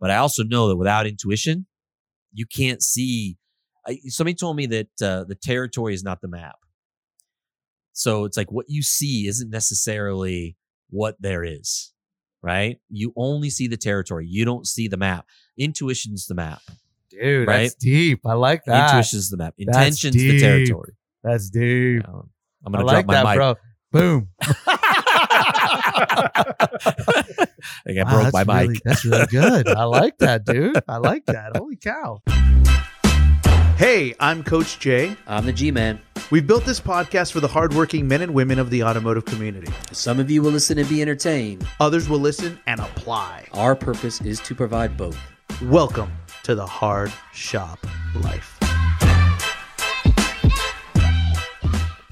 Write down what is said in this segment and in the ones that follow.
But I also know that without intuition, you can't see. I, somebody told me that uh, the territory is not the map. So it's like what you see isn't necessarily what there is, right? You only see the territory. You don't see the map. Intuition's the map. Dude, Right? that's deep. I like that. Intuition's the map. Intention's the territory. That's deep. Um, I'm I gonna like drop my that, mic. bro. Boom. I got Wow, broke that's my really. That's really good. I like that, dude. I like that. Holy cow. Hey, I'm Coach Jay. I'm the G man. We've built this podcast for the hardworking men and women of the automotive community. Some of you will listen and be entertained. Others will listen and apply. Our purpose is to provide both. Welcome to the Hard Shop Life.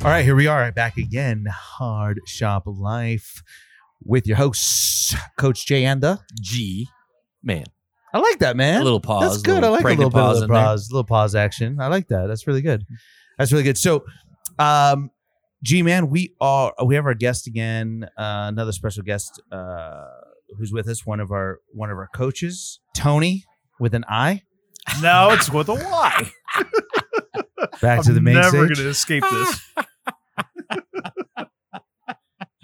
All right, here we are back again. Hard Shop Life with your hosts, Coach Jay and the. G man. I like that, man. A little pause. That's good. I like a pregnant little bit pause of in the there. pause, little pause action. I like that. That's really good. That's really good. So, um, G man, we are we have our guest again, uh, another special guest uh, who's with us. One of our one of our coaches, Tony, with an I. No, it's with a Y. Back to I'm the main never stage. going to escape this.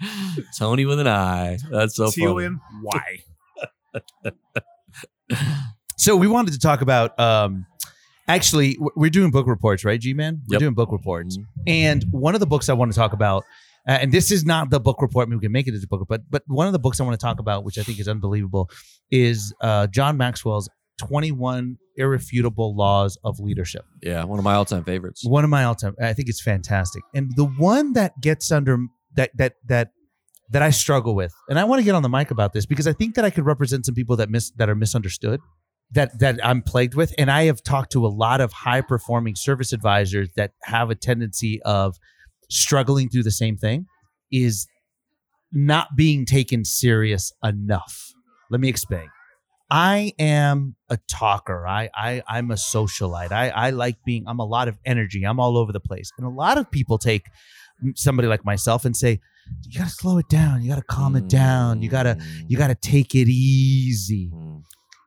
Tony with an I. That's so T O funny. N Y. So we wanted to talk about. Um, actually, we're doing book reports, right, G man? We're Yep. doing book reports, and one of the books I want to talk about. Uh, and this is not the book report. I mean, we can make it as a book, but but one of the books I want to talk about, which I think is unbelievable, is uh, John Maxwell's Twenty One Irrefutable Laws of Leadership. Yeah, one of my all-time favorites. One of my all time. I think it's fantastic, and the one that gets under that that that that I struggle with, and I want to get on the mic about this because I think that I could represent some people that miss that are misunderstood, that that I'm plagued with, and I have talked to a lot of high performing service advisors that have a tendency of struggling through the same thing, is not being taken serious enough. Let me explain. I am a talker. I, I I'm a socialite. I, I like being. I'm a lot of energy. I'm all over the place, and a lot of people take somebody like myself and say, "You got to slow it down. You got to calm it down. You gotta you got to take it easy." Mm.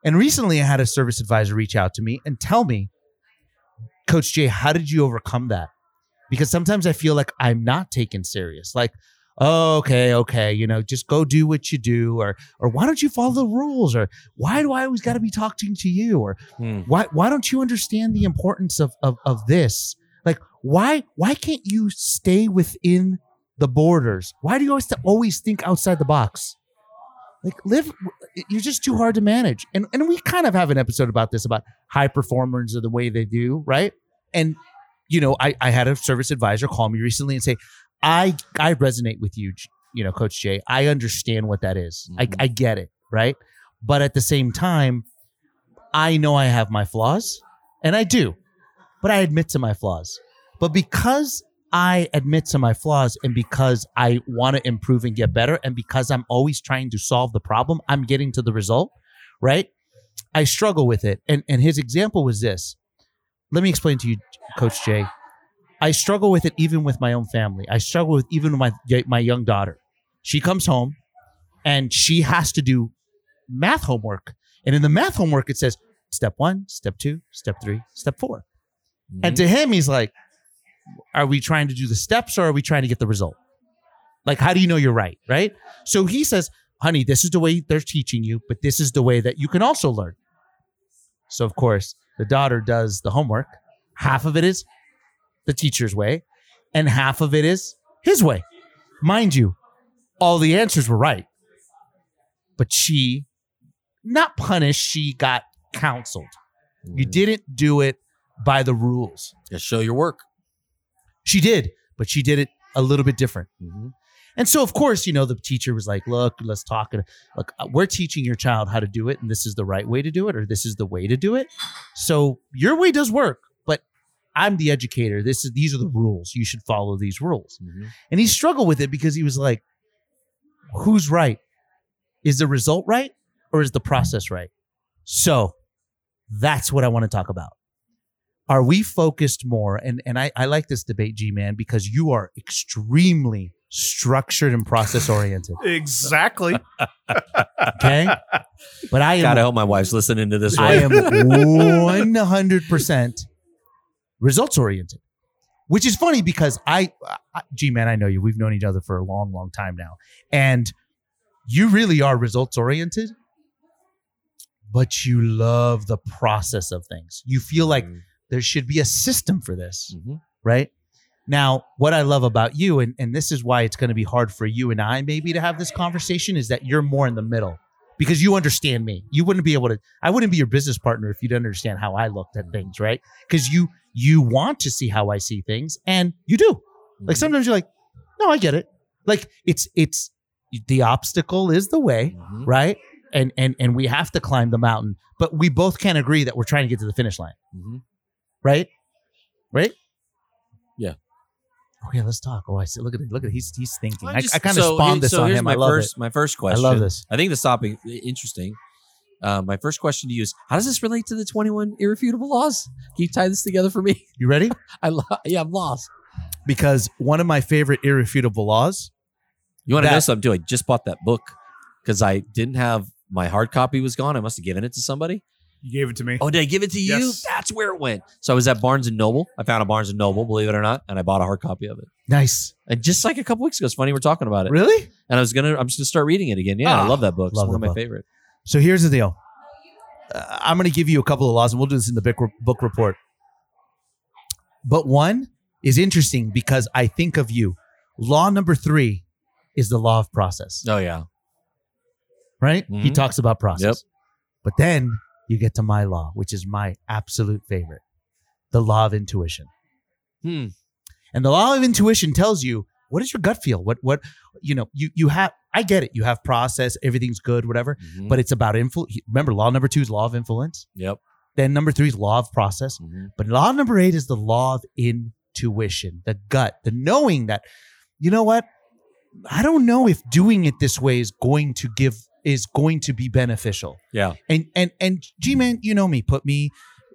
And recently, I had a service advisor reach out to me and tell me, Coach Jay, how did you overcome that? Because sometimes I feel like I'm not taken serious. Like, oh, okay, okay, you know, just go do what you do, or or why don't you follow the rules, or why do I always got to be talking to you, or Hmm. why why don't you understand the importance of of of this? Why why can't you stay within the borders? Why do you always always think outside the box? Like live you're just too hard to manage. And and we kind of have an episode about this about high performers or the way they do, right? And you know, I I had a service advisor call me recently and say, "I I resonate with you, you know, coach Jay. I understand what that is. I Mhm. I get it, right? But at the same time, I know I have my flaws, and I do. But I admit to my flaws. But because I admit to my flaws and because I want to improve and get better and because I'm always trying to solve the problem, I'm getting to the result, right? I struggle with it. And and his example was this. Let me explain to you, Coach Jay. I struggle with it even with my own family. I struggle with even my my young daughter. She comes home and she has to do math homework. And in the math homework, it says step one, step two, step three, step 4 And mm-hmm. to him, he's like, are we trying to do the steps or are we trying to get the result? Like, how do you know you're right? Right. So he says, honey, this is the way they're teaching you, but this is the way that you can also learn. So, of course, the daughter does the homework. Half of it is the teacher's way, and half of it is his way. Mind you, all the answers were right. But she, not punished, she got counseled. You mm. didn't do it by the rules. Just show your work. She did, but she did it a little bit different. Mhm. And so, of course, you know, the teacher was like, look, let's talk. And Look, uh, we're teaching your child how to do it, and this is the right way to do it, or this is the way to do it. So your way does work, but I'm the educator. This is these are the rules. You should follow these rules. Mhm. And he struggled with it because he was like, who's right? Is the result right or is the process right? So that's what I want to talk about. Are we focused more? And and I, I like this debate, G man, because you are extremely structured and process oriented. Exactly. Okay, but I am Gotta hope my wife's listening to this I am one hundred percent results oriented, which is funny because I, I, G man, I know you. We've known each other for a long, long time now, and you really are results oriented. But you love the process of things. You feel like Mhm. There should be a system for this, Mhm. right? Now, what I love about you, and, and this is why it's going to be hard for you and I maybe to have this conversation, is that you're more in the middle because you understand me. You wouldn't be able to, I wouldn't be your business partner if you didn't understand how I looked at things, right? Because you you want to see how I see things, and you do. Like Mhm. sometimes you're like, no, I get it. Like it's it's the obstacle is the way, Mhm. right? And and and we have to climb the mountain, but we both can't agree that we're trying to get to the finish line Mhm. Right? Right? Yeah. Okay, let's talk. Oh, I see. Look at it. Look at it. He's he's thinking. I'm I, I kind of so spawned this so on here's him. My I love first, it. My first question. I love this. I think this topic interesting. Uh, my first question to you is: How does this relate to the twenty-one irrefutable laws? Can you tie this together for me? You ready? I lo- yeah, I'm lost. Because one of my favorite irrefutable laws. You want to know something too? I just bought that book because I didn't have my hard copy was gone. I must have given it to somebody. You gave it to me. Oh, did I give it to you? Yes. That's where it went. So I was at Barnes and Noble. I found a Barnes and Noble, believe it or not, and I bought a hard copy of it. Nice. And just like a couple weeks ago, it's funny we're talking about it. Really? And I was gonna, I'm just gonna start reading it again. Yeah, I Ah, love that book. It's love one of my book. favorite. So here's the deal. Uh, I'm going to give you a couple of laws, and we'll do this in the book, book report. But one is interesting because I think of you. Law number three is the law of process, Oh yeah. right? He Mhm. talks about process. Yep. But then you get to my law, which is my absolute favorite the law of intuition. Hmm. And the law of intuition tells you what is your gut feel? What, what, you know, you, you have, I get it. You have process, everything's good, whatever, Mhm. but it's about influence. Remember, law number two is law of influence. Yep. Then number three is law of process. Mhm. But law number eight is the law of intuition, the gut, the knowing that, you know what? I don't know if doing it this way is going to give, is going to be beneficial. Yeah. And, and, and G Man, you know me, put me,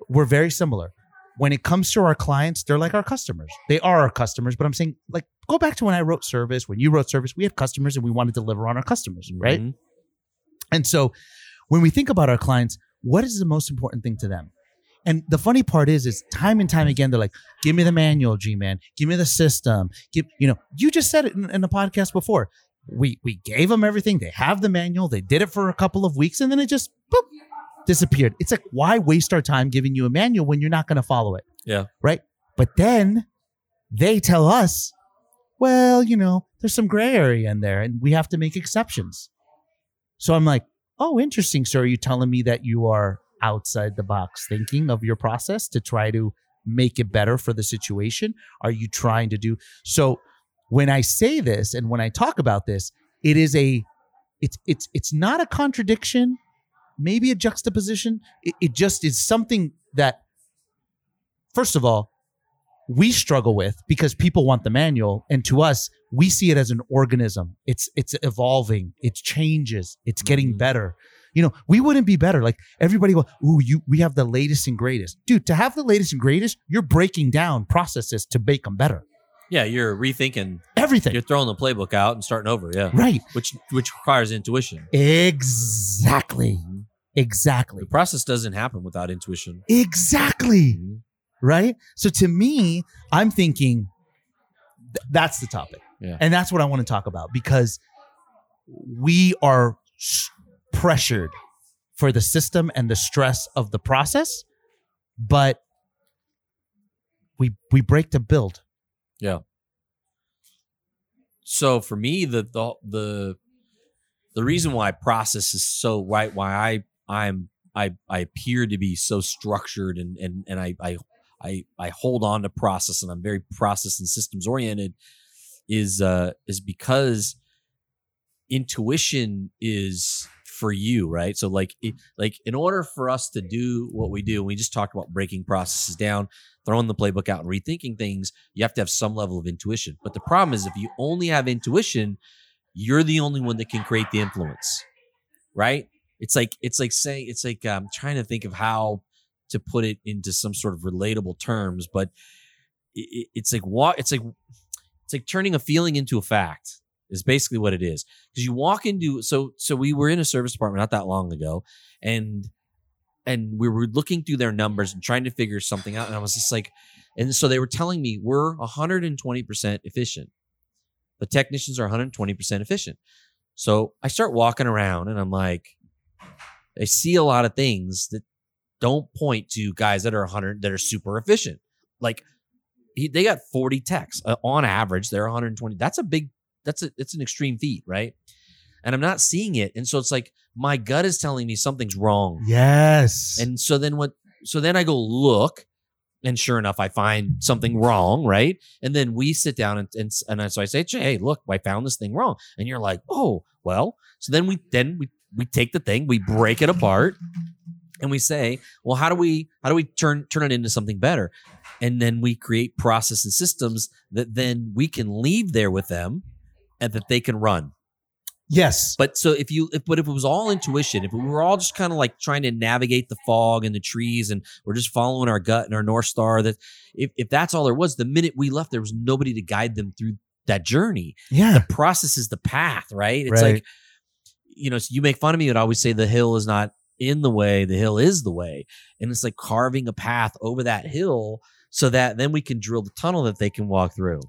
we're very similar. When it comes to our clients, they're like our customers. They are our customers, but I'm saying, like, go back to when I wrote service, when you wrote service, we had customers and we want to deliver on our customers, right? Mhm. And so when we think about our clients, what is the most important thing to them? And the funny part is, is time and time again, they're like, give me the manual, G man, give me the system. Give, you know, you just said it in, in the podcast before. We we gave them everything. They have the manual. They did it for a couple of weeks and then it just boop, disappeared. It's like, why waste our time giving you a manual when you're not going to follow it? Yeah. Right. But then they tell us, well, you know, there's some gray area in there and we have to make exceptions. So I'm like, oh, interesting, sir. Are you telling me that you are outside the box thinking of your process to try to make it better for the situation? Are you trying to do so? When I say this and when I talk about this, it is a, it's it's it's not a contradiction, maybe a juxtaposition. It, it just is something that, first of all, we struggle with because people want the manual, and to us, we see it as an organism. It's it's evolving, it changes, it's getting Mhm. better. You know, we wouldn't be better. Like everybody go, ooh, you we have the latest and greatest. Dude, to have the latest and greatest, you're breaking down processes to make them better. Yeah, you're rethinking. Everything. You're throwing the playbook out and starting over. Yeah. right. Which which requires intuition. Exactly. Mhm. Exactly. The process doesn't happen without intuition. Exactly. Mhm. Right. So to me, I'm thinking th- that's the topic. Yeah. And that's what I want to talk about because we are s- pressured for the system and the stress of the process, but we we break to build. So for me, the the the the reason why process is so right, why I I'm I I appear to be so structured and and and I I I I hold on to process and I'm very process and systems oriented is uh is because intuition is for you right? So like it, like in order for us to do what we do we just talked about breaking processes down throwing the playbook out and rethinking things you have to have some level of intuition but the problem is if you only have intuition you're the only one that can create the influence right it's like it's like saying it's like i'm trying to think of how to put it into some sort of relatable terms but it, it- it's like what it's like It's like turning a feeling into a fact is basically what it is. Because you walk into so so we were in a service department not that long ago, and and we were looking through their numbers and trying to figure something out. And I was just like, and so they were telling me we're 120% efficient. The technicians are 120% efficient. So I start walking around and I'm like, I see a lot of things that don't point to guys that are 100 that are super efficient. Like he, they got 40 techs uh, on average. They're 120. That's a big. That's a. It's an extreme feat, right? And I'm not seeing it, and so it's like my gut is telling me something's wrong. Yes. And so then what? So then I go look, and sure enough, I find something wrong, right? And then we sit down and and, and so I say, "Hey, look, I found this thing wrong." And you're like, "Oh, well." So then we then we we take the thing, we break it apart, and we say, "Well, how do we how do we turn turn it into something better?" And then we create process and systems that then we can leave there with them, and that they can run. Yes. But so if you, if, but if it was all intuition, if we were all just kind of like trying to navigate the fog and the trees, and we're just following our gut and our north star, that if if that's all there was, the minute we left, there was nobody to guide them through that journey. yeah. The process is the path, right? It's Right. like, you know, so you make fun of me, but I always say the hill is not in the way, the hill is the way, and it's like carving a path over that hill so that then we can drill the tunnel that they can walk through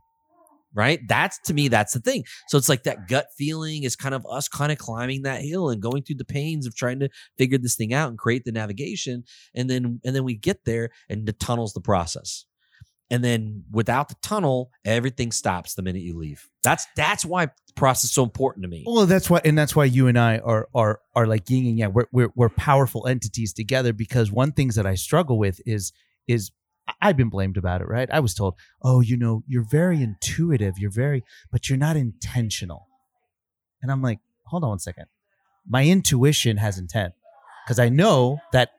right that's to me that's the thing so it's like that gut feeling is kind of us kind of climbing that hill and going through the pains of trying to figure this thing out and create the navigation and then and then we get there and the tunnel's the process and then without the tunnel everything stops the minute you leave that's that's why process is so important to me Well, that's why, and that's why you and I are are are like yin and yang. We're we're, we're powerful entities together. Because one things that I struggle with is is I've been blamed about it. Right? I was told, oh, you know, you're very intuitive. You're very, but you're not intentional. And I'm like, hold on one second. My intuition has intent because I know that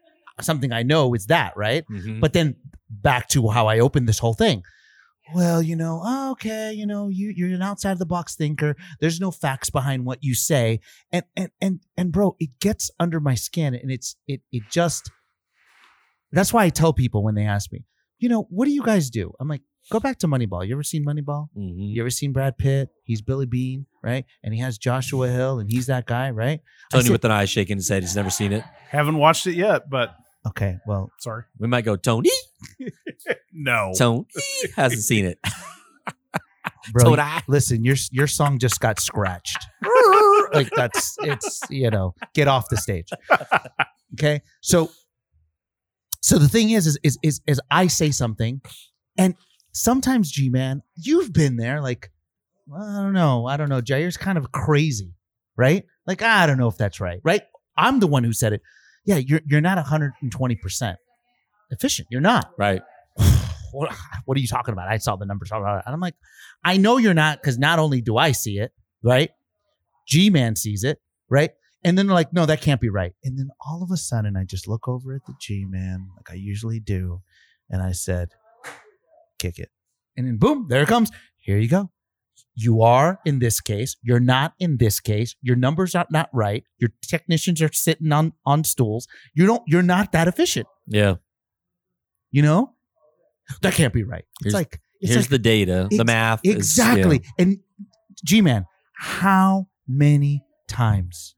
something I know is that right. Mhm. But then back to how I opened this whole thing. Well, you know, oh, okay, you know, you you're an outside of the box thinker. There's no facts behind what you say, and and and and bro, it gets under my skin, and it's it it just. That's why I tell people when they ask me, you know, what do you guys do? I'm like, go back to Moneyball. You ever seen Moneyball? Mhm. You ever seen Brad Pitt? He's Billy Beane, right? And he has Joshua Hill, and he's that guy, right? I tony said- with an eye shaking his head he's never seen it Haven't watched it yet, but Okay, well, sorry. we might go tony No. tony hasn't seen it bro, Tony. listen, your your song just got scratched. like that's it's you know get off the stage. Okay, so so the thing is is is is, is I say something, and sometimes G man, you've been there. Like well, I don't know, I don't know. Jair's kind of crazy, right? Like I don't know if that's right, right? I'm the one who said it. Yeah, you're you're not 120 percent efficient. You're not right what, what are you talking about? I saw the numbers. And I'm like, I know you're not because not only do I see it, right? G Man sees it, right? And then they're like, no, that can't be right. And then all of a sudden, I just look over at the G Man like I usually do. And I said, kick it. And then boom, there it comes. Here you go. You are in this case. You're not in this case. Your numbers are not right. Your technicians are sitting on on stools. You don't. You're not that efficient. yeah You know, that can't be right. It's Here's- like it's here's like, the data the math is- exactly. yeah. And G man, how many times?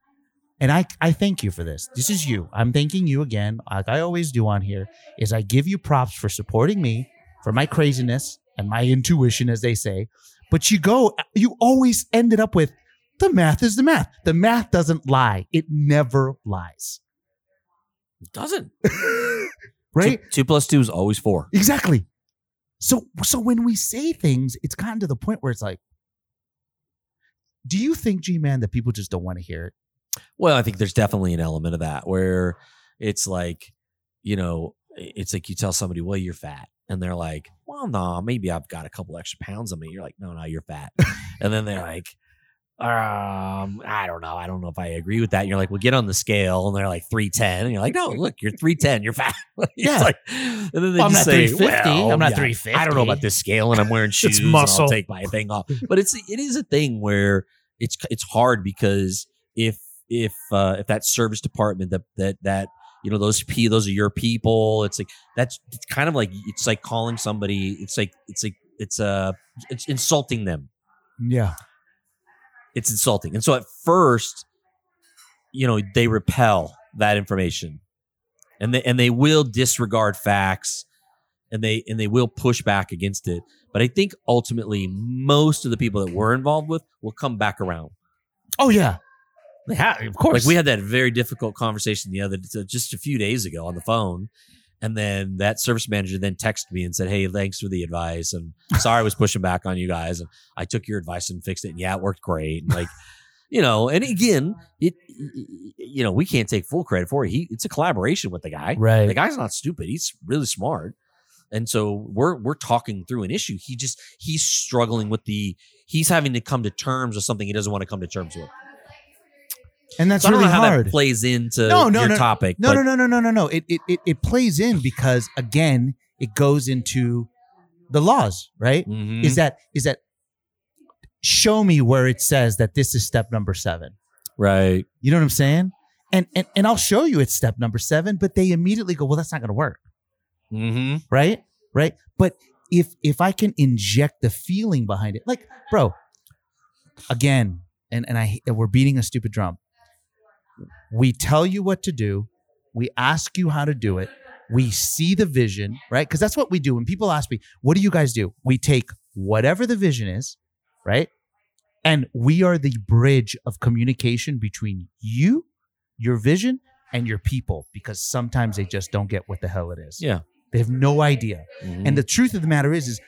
And I I thank you for this. This is you. I'm thanking you again, like I always do on here. Is I give you props for supporting me for my craziness and my intuition, as they say. But you go, you always ended up with the math is the math. The math doesn't lie. It never lies. It doesn't Right? two, two plus two is always four Exactly. So so when we say things, it's gotten to the point where it's like, do you think, G man, that people just don't want to hear it? Well, I think there's definitely an element of that where it's like, you know, it's like you tell somebody, well, you're fat. And they're like, well, no, maybe I've got a couple extra pounds on me. You're like, no, no, you're fat. and then they're like, um, I don't know. I don't know if I agree with that. And you're like, well, get on the scale. And they're like 310. And you're like, no, look, you're 310. You're fat. Yeah. like- and then they I'm just not say, 350. well, I'm not yeah, 350. I don't know about this scale and I'm wearing shoes. muscle. I'll take my thing off. But it's, it is a thing where it's, it's hard because if, if, uh, if that service department that, that, that, you know, those P, those are your people. It's like, that's it's kind of like, it's like calling somebody, it's like, it's like it's uh it's insulting them Yeah. it's insulting and so at first you know they repel that information and they and they will disregard facts and they and they will push back against it but i think ultimately most of the people that we're involved with will come back around Oh yeah. They have, of course. like we had that very difficult conversation the other just a few days ago on the phone and then that service manager then texted me and said hey thanks for the advice and sorry i was pushing back on you guys and i took your advice and fixed it and yeah it worked great and like you know and again it you know we can't take full credit for it. He it's a collaboration with the guy. Right. the guy's not stupid. He's really smart and so we're we're talking through an issue. He just he's struggling with the he's having to come to terms with something he doesn't want to come to terms with and that's so really hard. that plays into No, no, your no. topic. No, no, no, no, no, no, no. It, it it it plays in because again, it goes into the laws, right? Mhm. Is that is that show me where it says that this is step number seven. right? You know what I'm saying? And and and I'll show you it's step number seven, but they immediately go, well, that's not going to work, Mm-hmm. right? Right? But if if I can inject the feeling behind it, like, bro, again, and and I and we're beating a stupid drum. We tell you what to do. We ask you how to do it. We see the vision, right? Because that's what we do. When people ask me, what do you guys do? We take whatever the vision is, right? And we are the bridge of communication between you, your vision, and your people because sometimes they just don't get what the hell it is. Yeah. They have no idea. Mhm. And the truth of the matter is, is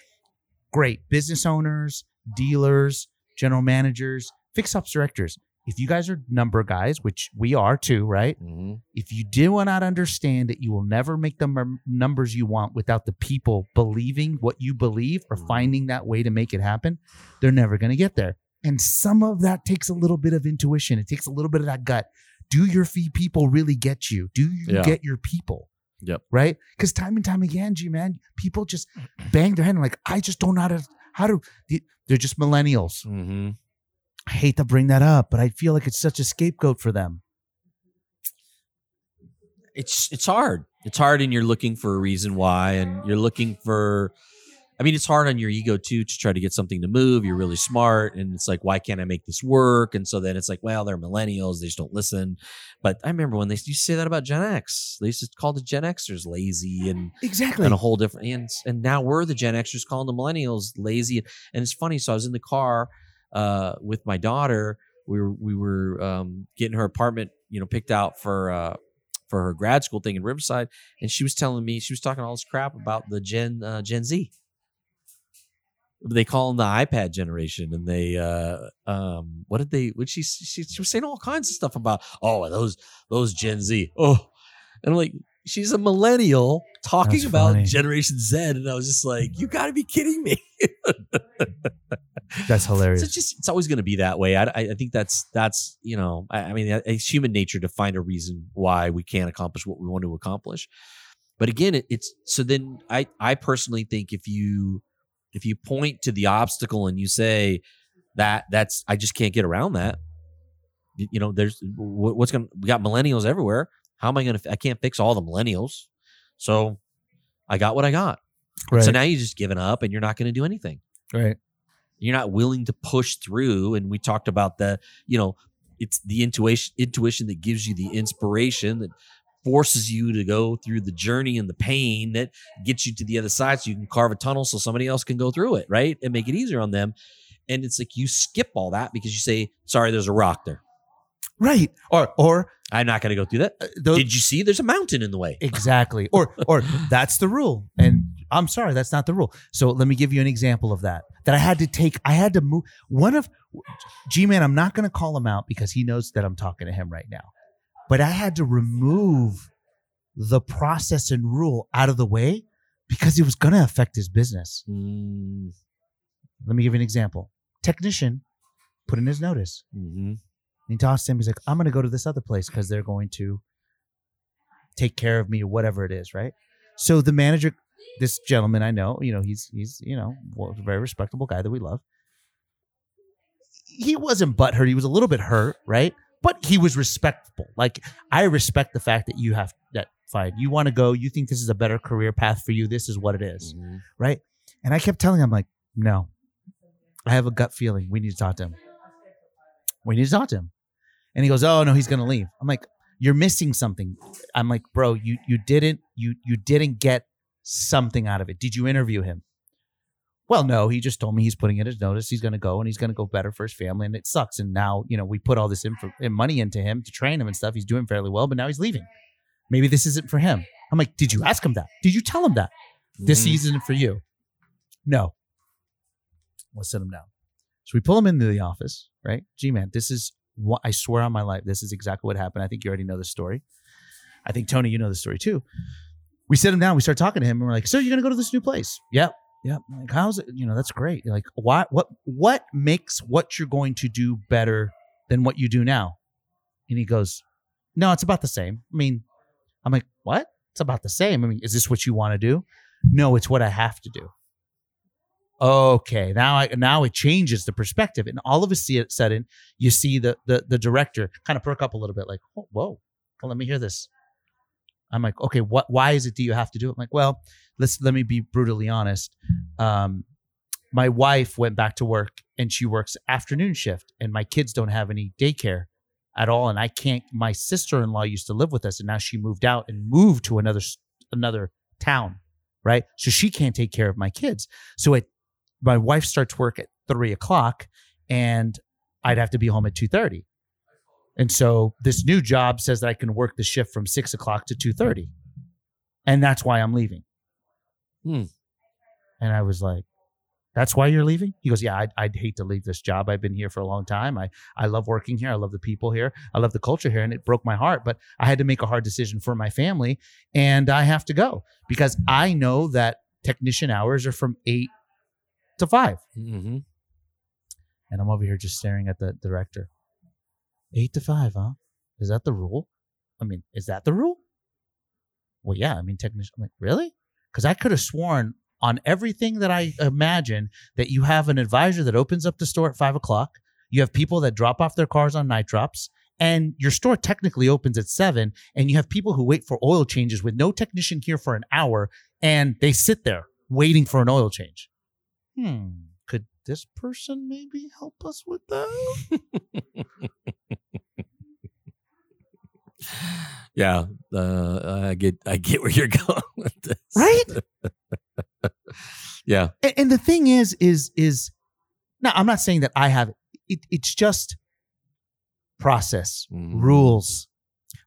great business owners, dealers, general managers, fix ops directors. If you guys are number guys, which we are too, right? Mhm. If you do not understand that you will never make the num- numbers you want without the people believing what you believe or Mhm. finding that way to make it happen, they're never going to get there. And some of that takes a little bit of intuition. It takes a little bit of that gut. Do your fee people really get you? Do you Yeah. get your people? Yep. Right? Because time and time again, G man, people just bang their head and like, I just don't know how to how to they're just millennials. Mhm. I hate to bring that up, but I feel like it's such a scapegoat for them. It's it's hard. It's hard, and you're looking for a reason why, and you're looking for. I mean, it's hard on your ego too to try to get something to move. You're really smart, and it's like, why can't I make this work? And so then it's like, well, they're millennials; they just don't listen. But I remember when they used to say that about Gen X. They used to call the Gen Xers lazy and Exactly. and a whole different and and now we're the Gen Xers calling the millennials lazy. And it's funny. So I was in the car uh, with my daughter. We were we were um, getting her apartment, you know, picked out for uh, for her grad school thing in Riverside, and she was telling me she was talking all this crap about the Gen uh, Gen Z. They call them the iPad generation, and they uh, um, what did they? What she, she she was saying all kinds of stuff about oh those those Gen Z oh, and I'm like she's a millennial talking That's about funny. Generation Z, and I was just like, you got to be kidding me. That's So hilarious. it's just it's always going to be that way. I, I I think that's that's you know I, I mean it's human nature to find a reason why we can't accomplish what we want to accomplish. But again, it, it's so then I I personally think if you if you point to the obstacle and you say that that's I just can't get around that. You know, there's what- what's going to we got millennials everywhere. How am I going to I can't fix all the millennials. So I got what I got. right. So now you're just giving up and you're not going to do anything right. You're not willing to push through and we talked about the you know it's the intuition intuition that gives you the inspiration that forces you to go through the journey and the pain that gets you to the other side so you can carve a tunnel so somebody else can go through it right and make it easier on them and it's like you skip all that because you say sorry there's a rock there Right. Or or i'm not going to go through that uh, those, did you see there's a mountain in the way exactly. Or or that's the rule. And I'm sorry, that's not the rule. So let me give you an example of that. That I had to take. I had to move. One of G Man. I'm not going to call him out because he knows that I'm talking to him right now. But I had to remove the process and rule out of the way because it was going to affect his business. mm-hmm. Let me give you an example. Technician put in his notice. And he tossed him. He's like, I'm going to go to this other place because they're going to take care of me or whatever it is, right? So the manager, this gentleman I know, you know, he's he's you know a very respectable guy that we love. He wasn't butthurt. He was a little bit hurt, right? But he was respectful. Like I respect the fact that you have that fine. You want to go. You think this is a better career path for you. This is what it is Mhm. right? And I kept telling him, like, No. I have a gut feeling. We need to talk to him. We need to talk to him. And he goes, Oh no, he's gonna leave. I'm like, You're missing something. I'm like, bro, you you didn't you you didn't get something out of it. Did you interview him? Well, no, he just told me he's putting in his notice. He's going to go and he's going to go better for his family. And it sucks. And now, you know, we put all this info, and money into him to train him and stuff. He's doing fairly well, but now he's leaving. Maybe this isn't for him. I'm like, did you ask him that? Did you tell him that? This Mhm. season isn't for you. No. Let's sit him down. So we pull him into the office, right? G, man, this is what I swear on my life. This is exactly what happened. I think you already know the story. I think Tony, you know the story too. We sit him down. We start talking to him, and we're like, "So you're gonna go to this new place?" Yep, yep. I'm like, how's it? You know, that's great. You're like, why? What? What makes what you're going to do better than what you do now? And he goes, "No, it's about the same." I mean, I'm like, "What? It's about the same." I mean, is this what you want to do? No, it's what I have to do. Okay, now I now it changes the perspective, and all of a sudden you see the the the director kind of perk up a little bit, like, "Oh, whoa, well, let me hear this." I'm like, okay, what? Why is it do you have to do it? I'm like, well, let's let me be brutally honest. Um, my wife went back to work and she works afternoon shift, and my kids don't have any daycare at all, and I can't. My sister in law used to live with us, and now she moved out and moved to another another town, right? So she can't take care of my kids. So it, my wife starts work at three o'clock, and I'd have to be home at two thirty. And so this new job says that I can work the shift from six o'clock to two thirty, and that's why I'm leaving. Hmm. And I was like, "That's why you're leaving?" He goes, "Yeah, I'd, I'd hate to leave this job. I've been here for a long time. I I love working here. I love the people here. I love the culture here, and it broke my heart. But I had to make a hard decision for my family, and I have to go because I know that technician hours are from eight to five. Mhm. And I'm over here just staring at the director. Eight to five, huh? Is that the rule? I mean, is that the rule? Well, yeah. I mean, technician. I'm like, really? Because I could have sworn on everything that I imagine that you have an advisor that opens up the store at five o'clock. You have people that drop off their cars on night drops, and your store technically opens at seven. And you have people who wait for oil changes with no technician here for an hour, and they sit there waiting for an oil change. Hmm. Could this person maybe help us with that? Yeah, uh, I get I get where you're going with this. Right? yeah. and, and the thing is is is now i'm not saying that i have it, it it's just process Mhm. rules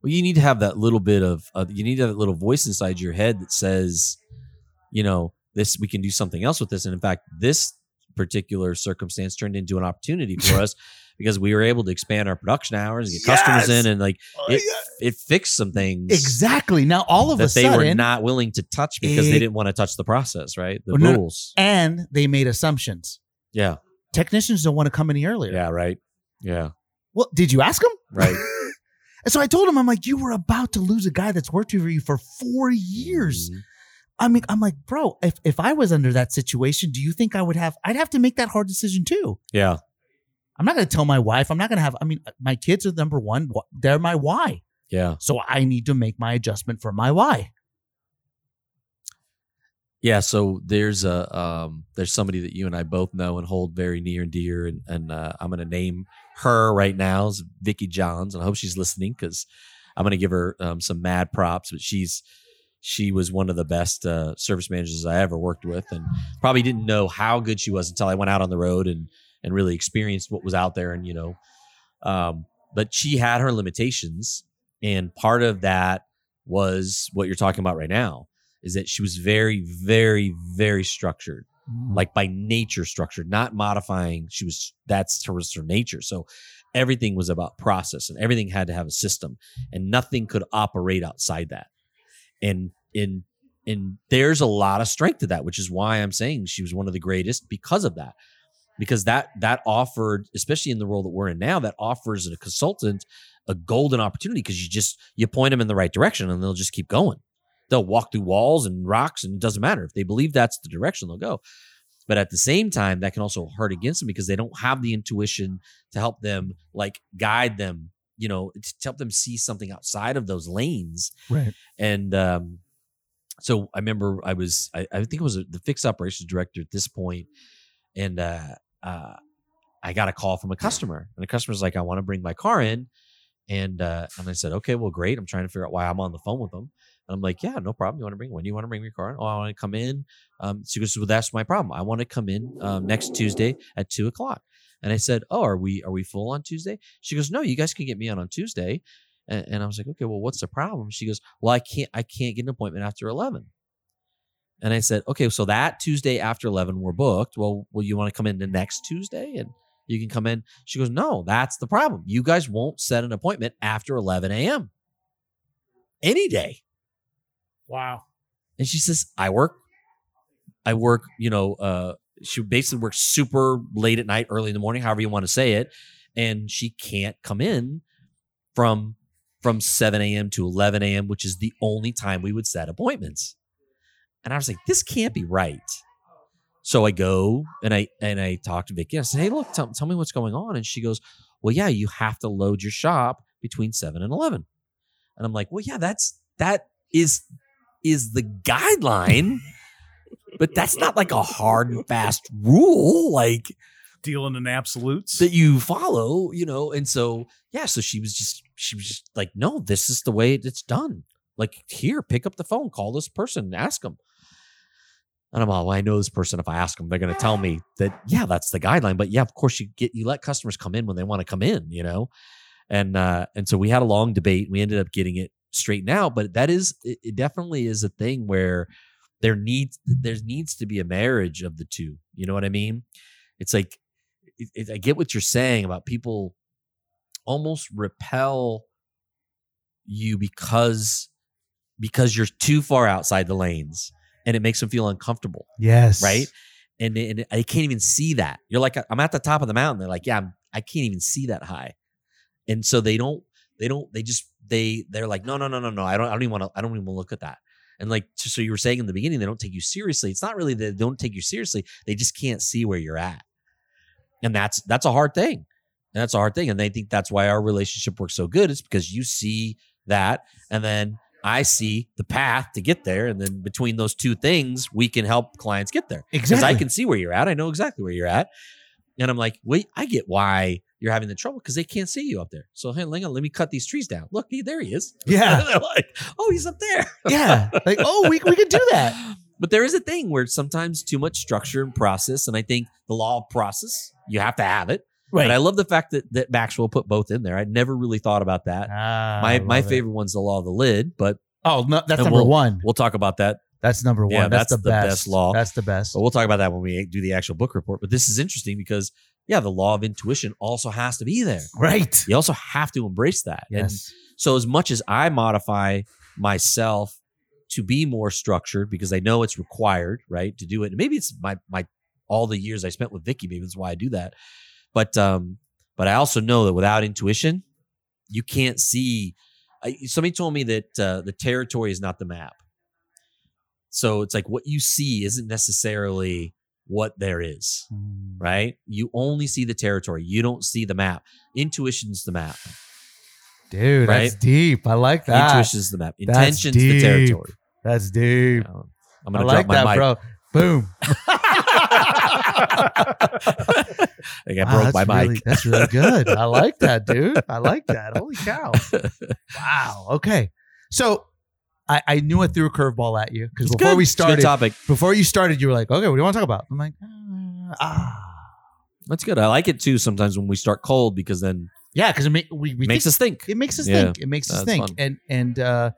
Well, you need to have that little bit of uh, you need to have that little voice inside your head that says, you know, this we can do something else with this. And in fact, this particular circumstance turned into an opportunity for us because we were able to expand our production hours and get customers in, and like it, it fixed some things exactly now all of a that they sudden were not willing to touch because they didn't want to touch the process, right? The Well, no, no. rules. and they made assumptions Yeah. technicians don't want to come any earlier Yeah. Right. Yeah. well did you ask them Right. and so i told him i'm like you were about to lose a guy that's worked for you for four years Mhm. i mean i'm like bro if, if i was under that situation do you think i would have i'd have to make that hard decision too Yeah. I'm not going to tell my wife. I'm not going to have, I mean, my kids are number one. They're my why. Yeah. So I need to make my adjustment for my why. Yeah, so there's a um, there's somebody that you and I both know and hold very near and dear, and and uh, I'm gonna name her right now is Vicky Johns, and I hope she's listening because I'm gonna give her um, some mad props. But she's she was one of the best uh, service managers I ever worked with, and probably didn't know how good she was until I went out on the road and and really experienced what was out there, and you know, um, but she had her limitations, and part of that was what you're talking about right now is that she was very, very, very structured, like by nature structured, not modifying. She was that's her, her nature. So everything was about process and everything had to have a system and nothing could operate outside that. And in and there's a lot of strength to that, which is why I'm saying she was one of the greatest because of that. Because that that offered, especially in the role that we're in now, that offers a consultant a golden opportunity because you just you point them in the right direction and they'll just keep going. They'll walk through walls and rocks and it doesn't matter. If they believe that's the direction they'll go. But at the same time that can also hurt against them because they don't have the intuition to help them like guide them you know to help them see something outside of those lanes. Right. and um so i remember i was i, I think it was the fixed operations director at this point and uh, uh, I got a call from a customer, and the customer's like, "I want to bring my car in," and uh, and I said, "Okay, well, great. I'm trying to figure out why I'm on the phone with them." And I'm like, "Yeah, no problem. You want to bring? When you want to bring your car in? Oh, I want to come in." Um, she goes, "Well, that's my problem. I want to come in um, next Tuesday at two o'clock." And I said, "Oh, are we are we full on Tuesday?" She goes, "No, you guys can get me on on Tuesday." And, and I was like, "Okay, well, what's the problem?" She goes, "Well, I can't I can't get an appointment after 11." And I said, "Okay, so that Tuesday after 11 we're booked. Well, will you want to come in the next Tuesday and you can come in?" She goes, "No, that's the problem. You guys won't set an appointment after 11 a.m. any day." Wow. And she says, I work, I work, you know, uh, she basically works super late at night, early in the morning, however you want to say it. And she can't come in from from 7 a.m. to 11 a.m., which is the only time we would set appointments. And I was like, this can't be right. So I go and I and I talk to Vicky. I said, Hey, look, tell, tell me what's going on. And she goes, Well, yeah, you have to load your shop between 7 and 11. And I'm like, Well, yeah, that's that is is the guideline, but that's not like a hard and fast rule like Dealing in absolutes. that you follow, you know. And so, yeah, so she was just she was just like, no, this is the way it's done. Like, here, pick up the phone, call this person, ask them. And I'm all, well, I know this person. If I ask them, they're going to tell me that, yeah, that's the guideline. But yeah, of course, you get you let customers come in when they want to come in, you know. And uh, and so we had a long debate. We ended up getting it straightened out. But that is, it, it definitely is a thing where there needs there needs to be a marriage of the two. You know what I mean? It's like it, it, I get what you're saying about people almost repel you because because you're too far outside the lanes and it makes them feel uncomfortable Yes. right? And, and i can't even see that. You're like i'm at the top of the mountain. They're like yeah I'm, i can't even see that high. And so they don't they don't they just they they're like no no no no no. I don't i don't even want to i don't even want to look at that. And like so you were saying in the beginning they don't take you seriously. It's not really that they don't take you seriously. They just can't see where you're at. And that's that's a hard thing. And that's a hard thing. And they think that's why our relationship works so good. It's because you see that and then i see the path to get there and then between those two things we can help clients get there because Exactly. I can see where you're at. I know exactly where you're at. And I'm like, wait, I get why you're having the trouble because they can't see you up there. So hey, hang on, let me cut these trees down. Look, he, there he is. Yeah. They're like, oh, he's up there. yeah. Like, oh, we, we could do that. But there is a thing where sometimes too much structure and process, and I think the law of process, you have to have it. Right. And I love the fact that that Maxwell put both in there. I'd never really thought about that. Ah, my my it. favorite one's the law of the lid, but Oh, no, that's number we'll- one. we'll talk about that. That's number one. Yeah, that's, that's the, the best. best law. That's the best. But we'll talk about that when we do the actual book report. But this is interesting because yeah, the law of intuition also has to be there. Right. You also have to embrace that. And Yes. so as much as I modify myself to be more structured because I know it's required, right, to do it. And maybe it's my my all the years I spent with Vicky, maybe that's why I do that. But um, but I also know that without intuition, you can't see. I, somebody told me that uh, the territory is not the map. So it's like what you see isn't necessarily what there is, Mm. right? You only see the territory. You don't see the map. Intuition's the map. Dude, that's Right? deep. I like that. Intuition's the map. That's Intention's the territory. That's deep. Um, I'm gonna like drop my that, mic. bro. Boom. I got Wow, broke my really- that's really good. I like that, dude. I like that. Holy cow. Wow. Okay. So I, I knew I threw a curveball at you because before good. we started, topic. before you started, you were like, okay, what do you want to talk about? I'm like, uh, ah. That's good. I like it too. Sometimes when we start cold, because then Yeah, because it make, we, we makes think- us think. it makes us Yeah. think. It makes us That's think. fun. And and uh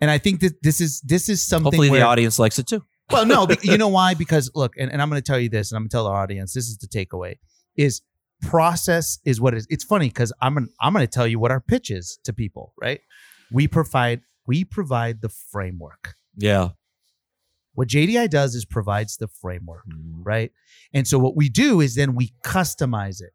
and I think that this is this is something Hopefully, where the audience likes it too. Well, no, you know why? Because look, and, and I'm going to tell you this, and I'm going to tell our audience this is the takeaway: is process is what it is. It's funny because I'm gonna, I'm going to tell you what our pitch is to people. Right? We provide we provide the framework. Yeah. What JDI does is provides the framework, mm-hmm. right? And so what we do is then we customize it,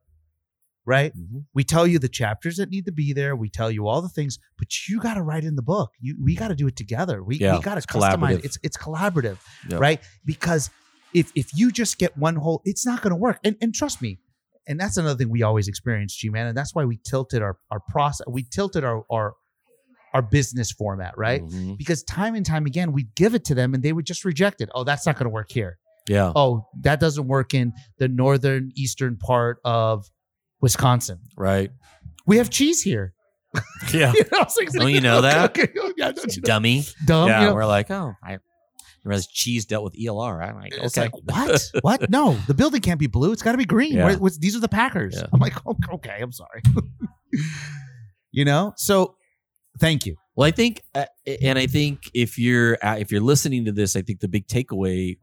right? Mhm. We tell you the chapters that need to be there. We tell you all the things, but you got to write in the book. You we got to do it together. We Yeah, we got to customize. It's it's collaborative, Yeah. right? Because if if you just get one whole, it's not going to work. And and trust me, and that's another thing we always experience, G man, and that's why we tilted our our process. We tilted our our our business format, right? Mhm. Because time and time again, we'd give it to them and they would just reject it. Oh, that's not going to work here. Yeah. Oh, that doesn't work in the northern eastern part of Wisconsin. Right. We have cheese here. Yeah. You know, it's like- it's Don't like, you know that? okay, oh, yeah, don't you know? Dummy. Dumb. yeah. you know? We're like, oh, I didn't cheese dealt with ELR. I'm like, It's okay. like what? what? No, the building can't be blue. It's got to be green. Yeah. Where- these are the Packers. Yeah. I'm like, oh, okay, I'm sorry. you know, so thank you. Well, I think, uh, and I think if you're uh, if you're listening to this, I think the big takeaway,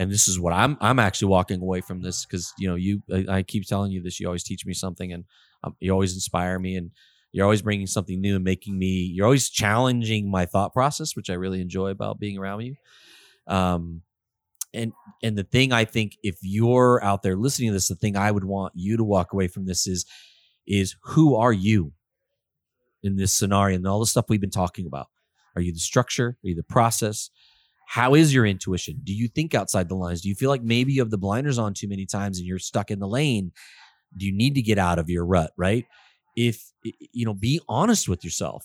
and this is what I'm I'm actually walking away from this because you know you I, I keep telling you this. You always teach me something, and um, you always inspire me, and you're always bringing something new and making me. You're always challenging my thought process, which I really enjoy about being around you. Um, and and the thing I think if you're out there listening to this, the thing I would want you to walk away from this is is who are you in this scenario and all the stuff we've been talking about. Are you the structure? Are you the process? How is your intuition? Do you think outside the lines? Do you feel like maybe you have the blinders on too many times and you're stuck in the lane? Do you need to get out of your rut, right? If you know, be honest with yourself.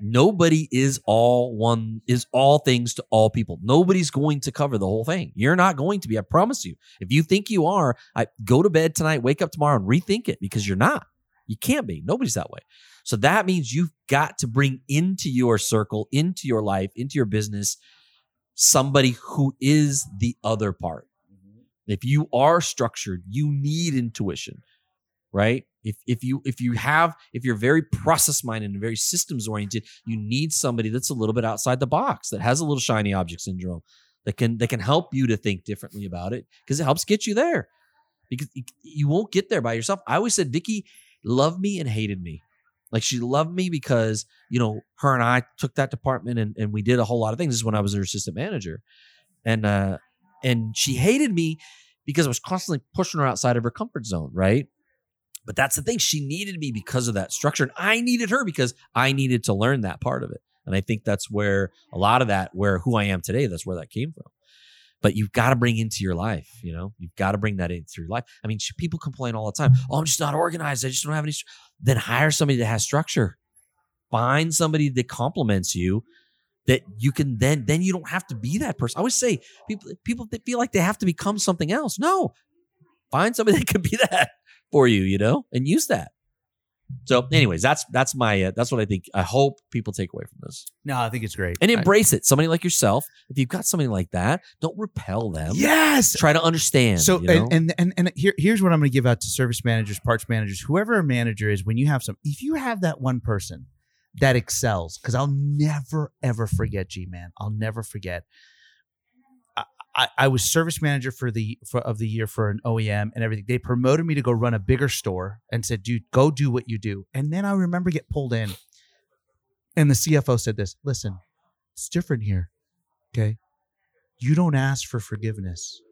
Nobody is all one is all things to all people. Nobody's going to cover the whole thing. You're not going to be. I promise you. If you think you are, I go to bed tonight, wake up tomorrow and rethink it because you're not. You can't be. Nobody's that way. So that means you've got to bring into your circle, into your life, into your business, somebody who is the other part. Mm-hmm. If you are structured, you need intuition, right? If if you if you have if you're very process minded and very systems oriented, you need somebody that's a little bit outside the box, that has a little shiny object syndrome, that can that can help you to think differently about it because it helps get you there. Because you- you won't get there by yourself. I always said Vicky loved me and hated me. Like she loved me because, you know, her and I took that department and, and we did a whole lot of things. This is when I was her assistant manager. And uh and she hated me because I was constantly pushing her outside of her comfort zone, right? But that's the thing. She needed me because of that structure. And I needed her because I needed to learn that part of it. And I think that's where a lot of that, where who I am today, that's where that came from. But you've got to bring into your life, you know, you've got to bring that into your life. I mean, people complain all the time. Oh, I'm just not organized. I just don't have any. stru-" Then hire somebody that has structure. Find somebody that complements you that you can then then you don't have to be that person. I always say people people that feel like they have to become something else. No, find somebody that can be that for you, you know, and use that. So, anyways, that's that's my uh, that's what I think. I hope people take away from this No, I think it's great. and embrace it. Somebody like yourself, if you've got somebody like that, don't repel them. yes. try to understand. So you know? and, and and and here here's what I'm going to give out to service managers, parts managers, whoever a manager is. When you have some, if you have that one person that excels, because I'll never ever forget, G man, I'll never forget. I, I, was service manager for the for of the year for an OEM and everything. They promoted me to go run a bigger store and said, "Dude, go do what you do." And then I remember get pulled in, and the CFO said this: "Listen, it's different here. Okay, you don't ask for forgiveness."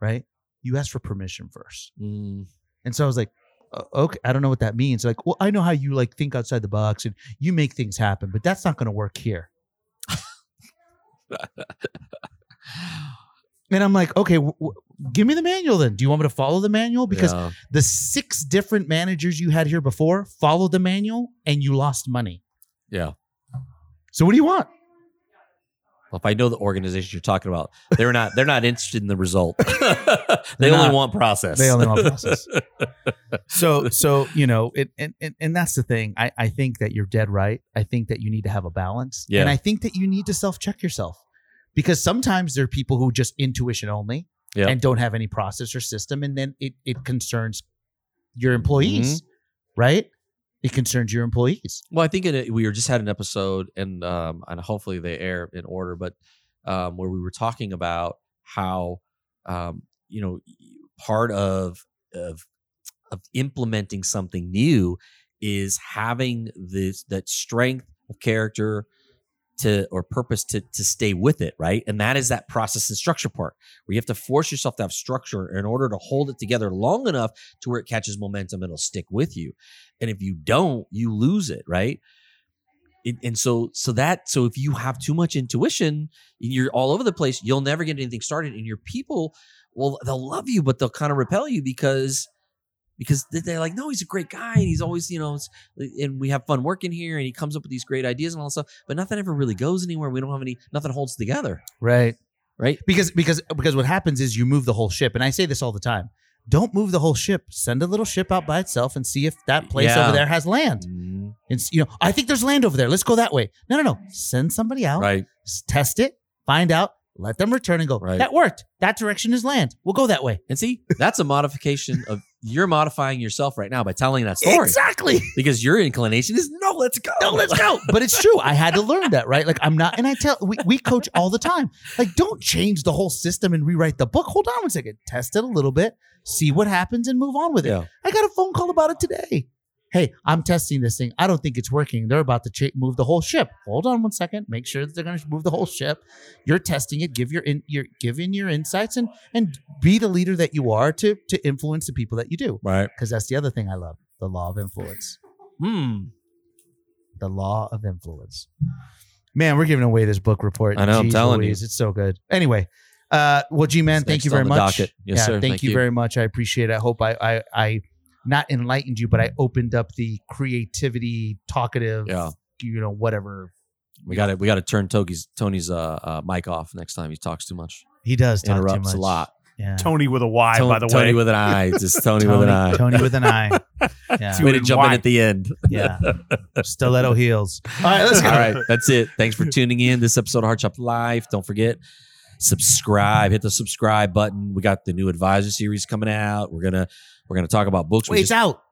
right? You ask for permission first. Mm, And so I was like, "Uh, okay, I don't know what that means. Like, well, I know how you like think outside the box and you make things happen, but that's not going to work here. And I'm like, okay, w- w- give me the manual then. Do you want me to follow the manual? Because yeah. the six different managers you had here before followed the manual and you lost money. yeah. So what do you want? Well, if I know the organization you're talking about, they're not they're not interested in the result. they They're only not. want process. They only want process. so so you know it, and, and and that's the thing I, I think that you're dead right i think that you need to have a balance Yeah. and i think that you need to self-check yourself because sometimes there are people who just intuition only Yeah. and don't have any process or system and then it, it concerns your employees right? It concerns your employees. Well, I think in a, we were just had an episode, and um, and hopefully they air in order, but um, where we were talking about how um, you know part of of of implementing something new is having this that strength of character to or purpose to to stay with it, right? And that is that process and structure part where you have to force yourself to have structure in order to hold it together long enough to where it catches momentum, it'll stick with you. And if you don't, you lose it, right? It, and so so that so if you have too much intuition and you're all over the place, you'll never get anything started. And your people, well, they'll love you, but they'll kind of repel you because because they're like, no, he's a great guy, and he's always, you know, it's- and we have fun working here, and he comes up with these great ideas and all that stuff. But nothing ever really goes anywhere. We don't have any, nothing holds together. right right? because because because what happens is you move the whole ship and i say this all the time don't move the whole ship send a little ship out by itself and see if that place Yeah. over there has land Mhm. and you know i think there's land over there let's go that way no no no send somebody out Right. test it find out let them return and go. Right. that worked. That direction is land. We'll go that way. And see, that's a modification of you're modifying yourself right now by telling that story. Exactly. Because your inclination is no, let's go. no let's go. But it's true. I had to learn that right? Like i'm not and i tell we, we coach all the time. Like don't change the whole system and rewrite the book. Hold on one second. Test it a little bit. See what happens and move on with it. Yeah. I got a phone call about it today. Hey, I'm testing this thing. I don't think it's working. They're about to cha- move the whole ship. Hold on one second. Make sure that they're going to move the whole ship. You're testing it. Give your in, your give in your insights and and be the leader that you are to to influence the people that you do. Right. Because that's the other thing I love: the law of influence. Hmm. The law of influence. Man, we're giving away this book report. I know, I'm Jeez telling you. It's so good. Anyway, uh, well, G man, thank you very much. Yes, yeah, sir. Thank, Thank you you. very much. I appreciate it. I hope I, I, I not enlightened you, but I opened up the creativity, talkative, Yeah. you know, whatever. We got to we got to turn Tony's Tony's uh, uh, mic off next time. He talks too much. He does talk too Interrupts much. a lot. Yeah. Tony with a Y, Tony, by the way. Tony with an I, Just Tony, with an I. Tony with an I. Yeah. Way to jump in at the end. yeah. Stiletto heels. All right, let's go. All right, that's it. Thanks for tuning in. This episode of Hard Shop Life. Don't forget, subscribe. Hit the subscribe button. We got the new advisor series coming out. We're gonna we're gonna talk about books. Wait, it's out.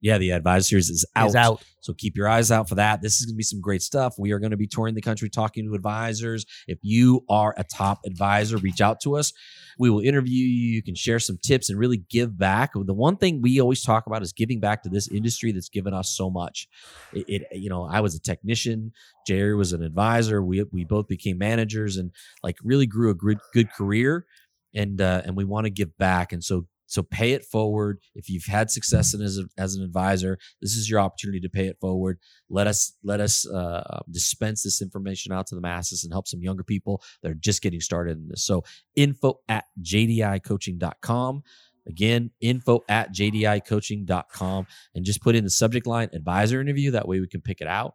Yeah, the advisor series is out. It's out. So keep your eyes out for that. This is going to be some great stuff. We are going to be touring the country talking to advisors. If you are a top advisor, reach out to us. We will interview you. You can share some tips and really give back. The one thing we always talk about is giving back to this industry that's given us so much. It, it you know, I was a technician. Jerry was an advisor. We we both became managers and like really grew a good good career. And uh, and we want to give back. And so so pay it forward. If you've had success as, a, as an advisor, this is your opportunity to pay it forward. Let us let us uh, dispense this information out to the masses and help some younger people that are just getting started in this. So info at jdicoaching.com. Again, info at jdicoaching.com and just put in the subject line advisor interview. That way we can pick it out.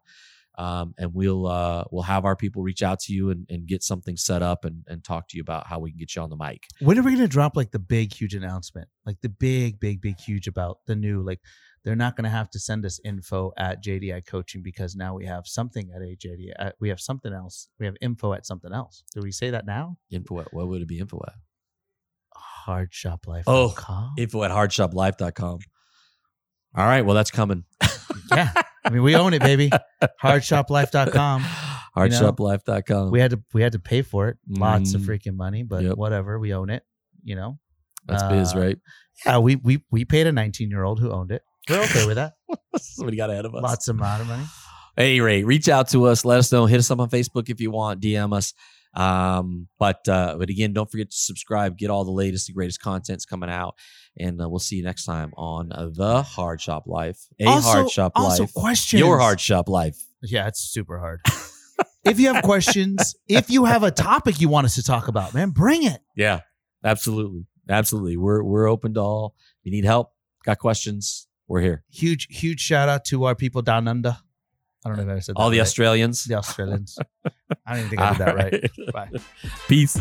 Um, and we'll uh, we'll have our people reach out to you and, and get something set up and, and talk to you about how we can get you on the mic. When are we going to drop like the big, huge announcement? Like the big, big, big, huge about the new, like they're not going to have to send us info at JDI coaching because now we have something at JDI. Uh, we have something else. We have info at something else. Do we say that now? Info at what would it be info at? Hardshoplife.com. Oh, info at hardshoplife.com. All right. Well, that's coming. yeah. I mean, we own it, baby. Hardshoplife.com. Hardshoplife.com. We had to we had to pay for it. Lots of Mm. freaking money, but Yep. whatever. We own it. You know. That's biz, Uh, right? Yeah, we we we paid a 19 year old who owned it. We're okay with that. Somebody got ahead of us. Lots of amount of money. At any rate, reach out to us. Let us know. Hit us up on Facebook if you want. DM us. Um, but uh, but again, don't forget to subscribe. Get all the latest and greatest contents coming out, and uh, we'll see you next time on uh, the Hard Shop Life. A Also- Hard Shop also Life. questions. Your Hard Shop Life. Yeah, it's super hard. if you have questions, if you have a topic you want us to talk about, man, bring it. Yeah, absolutely, absolutely. We're we're open to all. If you need help, got questions, we're here. Huge, huge shout out to our people down under. I don't know if I said that All the right. Australians. the Australians. I don't even think I did that right. Bye. Peace.